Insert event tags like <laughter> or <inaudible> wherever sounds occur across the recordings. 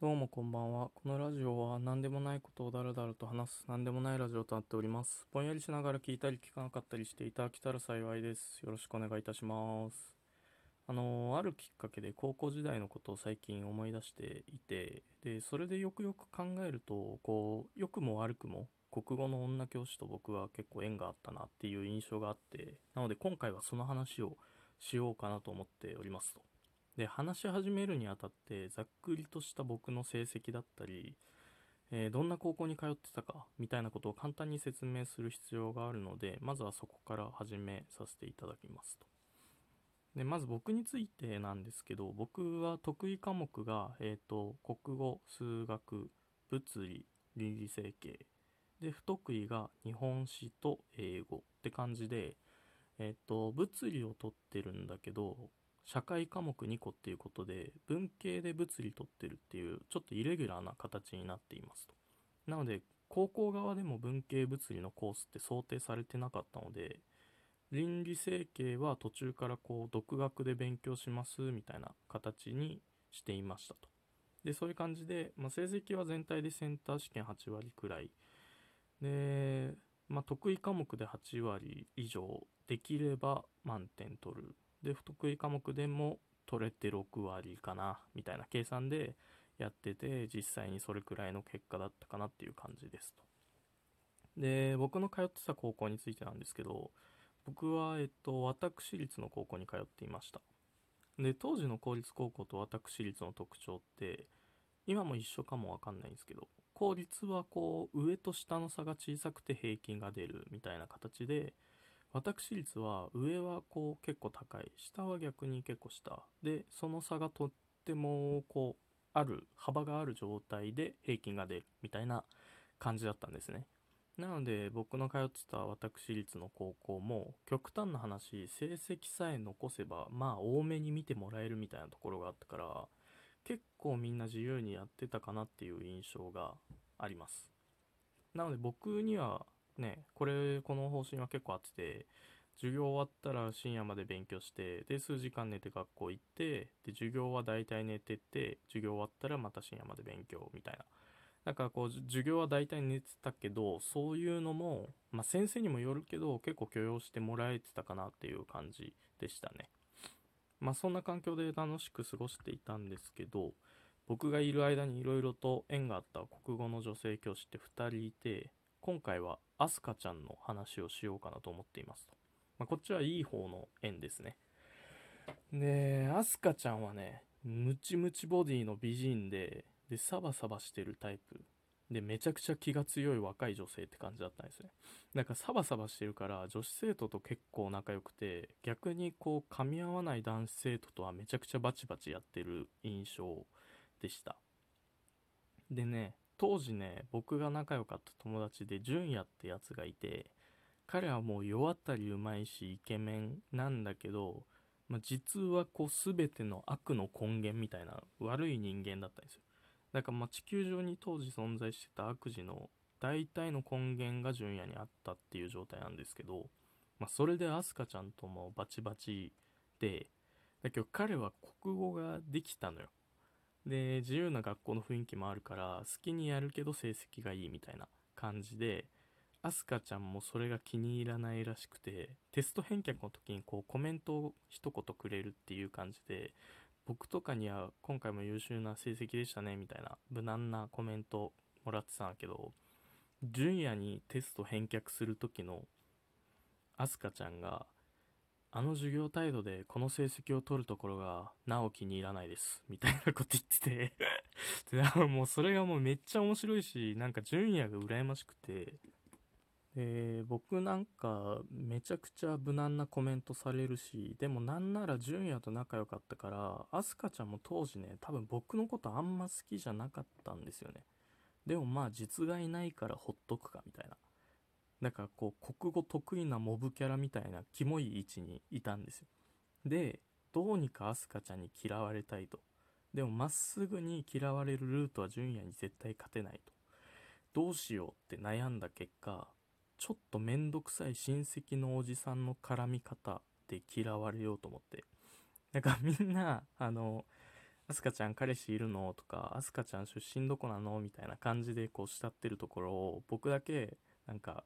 どうもこんばんは。このラジオは何でもないことをだらだらと話す何でもないラジオとなっております。ぼんやりしながら聞いたり聞かなかったりしていただけたら幸いです。よろしくお願いいたします。あの、あるきっかけで高校時代のことを最近思い出していて、で、それでよくよく考えると、こう、良くも悪くも国語の女教師と僕は結構縁があったなっていう印象があって、なので今回はその話をしようかなと思っておりますと。で話し始めるにあたってざっくりとした僕の成績だったり、えーどんな高校に通ってたかみたいなことを簡単に説明する必要があるのでまずはそこから始めさせていただきますと。でまず僕についてなんですけど僕は得意科目が、えー、と国語数学物理倫理整形。で不得意が日本史と英語って感じでえっ、と物理を取ってるんだけど社会科目2個っていうことで文系で物理取ってるっていうちょっとイレギュラーな形になっていますと。なので高校側でも文系物理のコースって想定されてなかったので倫理整形は途中からこう独学で勉強しますみたいな形にしていましたと。でそういう感じで、まあ、成績は全体でセンター試験8割くらい。で、まあ、得意科目で8割以上できれば満点取る。で不得意科目でも取れて6割かなみたいな計算でやってて実際にそれくらいの結果だったかなっていう感じですと。で僕の通ってた高校についてなんですけど僕はえっと私立の高校に通っていました。で当時の公立高校と私立の特徴って今も一緒かもわかんないんですけど公立はこう上と下の差が小さくて平均が出るみたいな形で私立は上はこう結構高い下は逆に結構下。でその差がとってもこうある幅がある状態で平均が出るみたいな感じだったんですね。なので僕の通ってた私立の高校も極端な話成績さえ残せばまあ多めに見てもらえるみたいなところがあったから結構みんな自由にやってたかなっていう印象があります。なので僕にはねこれこの方針は結構あってて授業終わったら深夜まで勉強してで数時間寝て学校行ってで授業は大体寝てて授業終わったらまた深夜まで勉強みたいな。だかこう授業は大体寝てたけどそういうのも、まあ、先生にもよるけど結構許容してもらえてたかなっていう感じでしたね。まあそんな環境で楽しく過ごしていたんですけど僕がいる間にいろいろと縁があった国語の女性教師って2人いて今回はアスカちゃんの話をしようかなと思っていますと、まあ、こっちはいい方の縁ですね。でアスカちゃんはねムチムチボディの美人ででサバサバしてるタイプ。でめちゃくちゃ気が強い若い女性って感じだったんですね。だかサバサバしてるから女子生徒と結構仲良くて逆にこう噛み合わない男子生徒とはめちゃくちゃバチバチやってる印象でした。でね当時ね僕が仲良かった友達で純也ってやつがいて彼はもう世渡りうまいしイケメンなんだけど、まあ、実はこう全ての悪の根源みたいな悪い人間だったんですよ。だからまあ地球上に当時存在してた悪事の大体の根源が純也にあったっていう状態なんですけど、まあ、それでアスカちゃんともバチバチでだけど彼は国語ができたのよ。で自由な学校の雰囲気もあるから好きにやるけど成績がいいみたいな感じでアスカちゃんもそれが気に入らないらしくてテスト返却の時にこうコメントを一言くれるっていう感じで僕とかには今回も優秀な成績でしたねみたいな無難なコメントもらってたんだけど純也にテスト返却する時のアスカちゃんがあの授業態度でこの成績を取るところがなお気に入らないですみたいなこと言ってて。<laughs> でもうそれがもうめっちゃ面白いしなんか純也が羨ましくて。で僕なんかめちゃくちゃ無難なコメントされるしでもなんなら純也と仲良かったからアスカちゃんも当時ね多分僕のことあんま好きじゃなかったんですよね。でもまあ実害ないからほっとくかみたいな。だかこう国語得意なモブキャラみたいなキモい位置にいたんですよ。でどうにかアスカちゃんに嫌われたいと。でもまっすぐに嫌われるルートは純也に絶対勝てないと。どうしようって悩んだ結果ちょっとめんどくさい親戚のおじさんの絡み方で嫌われようと思って。なんかみんなあのアスカちゃん彼氏いるのとか、アスカちゃん出身どこなのみたいな感じでこう慕ってるところを、僕だけ、なんか、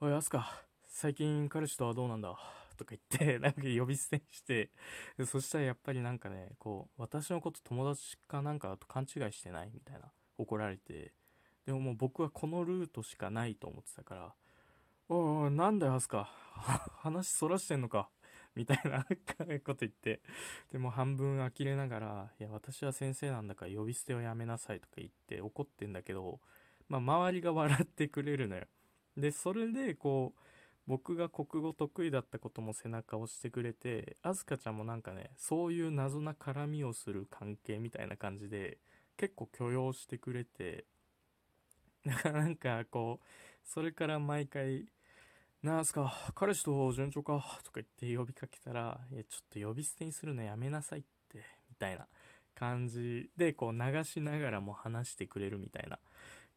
おい、アスカ、最近彼氏とはどうなんだ？とか言って、<laughs> なんか呼び捨てにして、そしたらやっぱりなんかね、こう、私のこと友達かなんかだと勘違いしてない？みたいな、怒られて、でももう僕はこのルートしかないと思ってたから、おいなんだよ、アスカ。<laughs> 話そらしてんのか？みたいなこと言って、でも半分呆れながら、いや、私は先生なんだから呼び捨てはやめなさいとか言って怒ってんだけど、まあ、周りが笑ってくれるのよ。で、それで、こう、僕が国語得意だったことも背中を押してくれて、あずかちゃんもなんかね、そういう謎な絡みをする関係みたいな感じで、結構許容してくれて、<laughs> なんかこう、それから毎回、なあすか、彼氏と順調かとか言って呼びかけたら、いや、ちょっと呼び捨てにするのやめなさいって、みたいな感じで、こう流しながらも話してくれるみたいな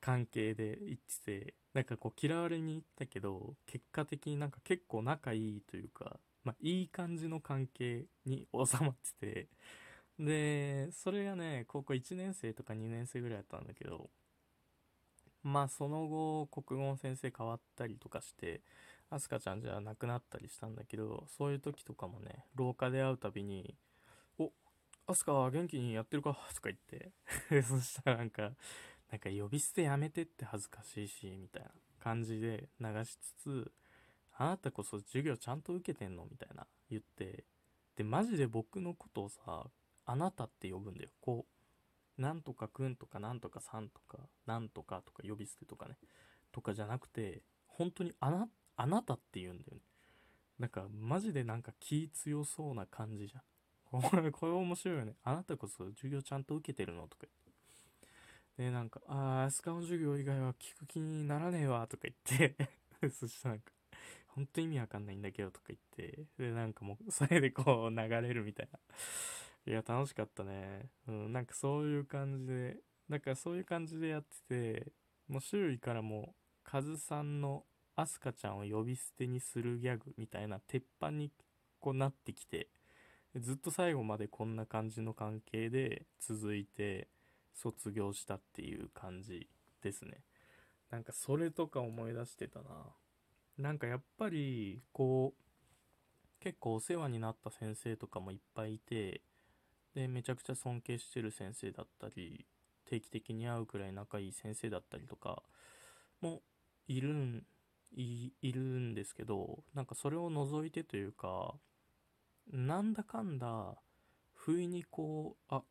関係で言ってて、なんかこう嫌われに行ったけど、結果的になんか結構仲いいというか、まあいい感じの関係に収まってて、で、それがね、高校1年生とか2年生ぐらいだったんだけど、まあその後、国語の先生変わったりとかして、アスカちゃんじゃなくなったりしたんだけど、そういう時とかもね、廊下で会うたびに、お、アスカは元気にやってるか？とか言って。<laughs> そしたらなんか、なんか呼び捨てやめてって恥ずかしいし、みたいな感じで流しつつ、あなたこそ授業ちゃんと受けてんの？みたいな言って、で、マジで僕のことをさ、あなたって呼ぶんだよ。こう、なんとかくんとかなんとかさんとか、なんとかとか呼び捨てとかね。とかじゃなくて、本当にあな、あなたって言うんだよね。なんか、マジでなんか気強そうな感じじゃん。これ、これ面白いよね。あなたこそ授業ちゃんと受けてるの？とか言ってで、なんか、ああ、スカの授業以外は聞く気にならねえわ、とか言って <laughs> そしたらなんか、ほんと意味わかんないんだけど、とか言って、で、なんかもう、それでこう、流れるみたいな。いや、楽しかったね。うん、なんかそういう感じで、なんかそういう感じでやってて、もう周囲からも、カズさんのアスカちゃんを呼び捨てにするギャグみたいな鉄板にこうなってきて、ずっと最後までこんな感じの関係で続いて、卒業したっていう感じですね。なんかそれとか思い出してたな。なんかやっぱり、こう、結構お世話になった先生とかもいっぱいいて、で、めちゃくちゃ尊敬してる先生だったり、定期的に会うくらい仲いい先生だったりとかもいるん、いいるんですけど、なんかそれを除いてというか、なんだかんだ、不意にこう、あ、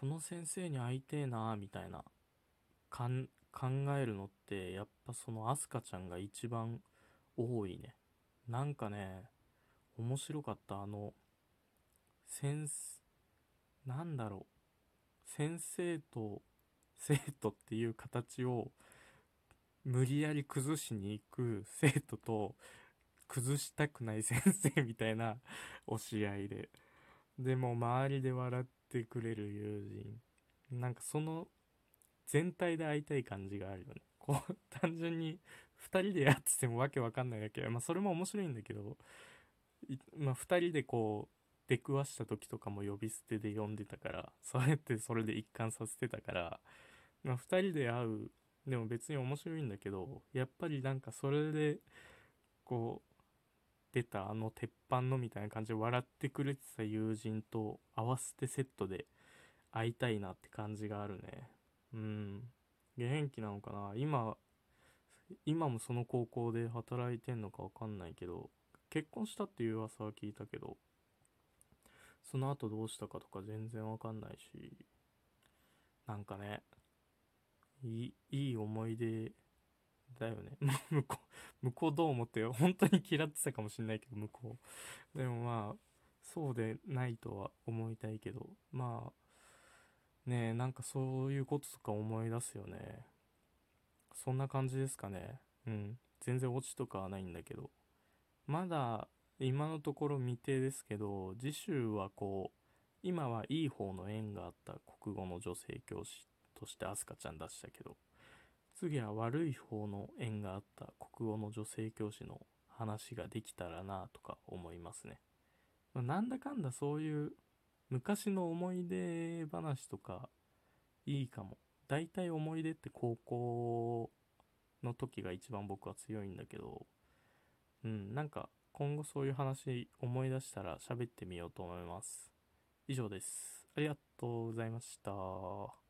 この先生に会いてえなみたいな考えるのってやっぱそのアスカちゃんが一番多いね。なんかね面白かったあの先なんだろう。先生と生徒っていう形を無理やり崩しに行く生徒と崩したくない先生みたいな押し合いで。でも周りで笑ってってくれる友人。なんかその全体で会いたい感じがあるよね。こう、<laughs> 単純に2人でやっててもわけわかんないだけまあそれも面白いんだけど、まあ2人でこう、出くわした時とかも呼び捨てで呼んでたから、そうやってそれで一貫させてたから、まあ2人で会う、でも別に面白いんだけど、やっぱりなんかそれで、こうう、出たあの鉄板のみたいな感じで笑ってくれてた友人と合わせてセットで会いたいなって感じがあるね。うん。元気なのかな？今、今もその高校で働いてんのかわかんないけど、結婚したっていう噂は聞いたけど、その後どうしたかとか全然わかんないし、なんかね、いい、いい思い出だよね。<laughs> 向こう、向こうどう思ってよ。<laughs> 本当に嫌ってたかもしんないけど、向こう。でもまあ、そうでないとは思いたいけど、まあ、ねえ、なんかそういうこととか思い出すよね。そんな感じですかね。うん。全然オチとかはないんだけど。まだ、今のところ未定ですけど、次週はこう、今はいい方の縁があった国語の女性教師としてアスカちゃん出したけど、次は悪い方の縁があった国語の女性教師の話ができたらなとか思いますね。まあ、なんだかんだそういう昔の思い出話とかいいかも。大体思い出って高校の時が一番僕は強いんだけど、うん、なんか今後そういう話思い出したら喋ってみようと思います。以上です。ありがとうございました。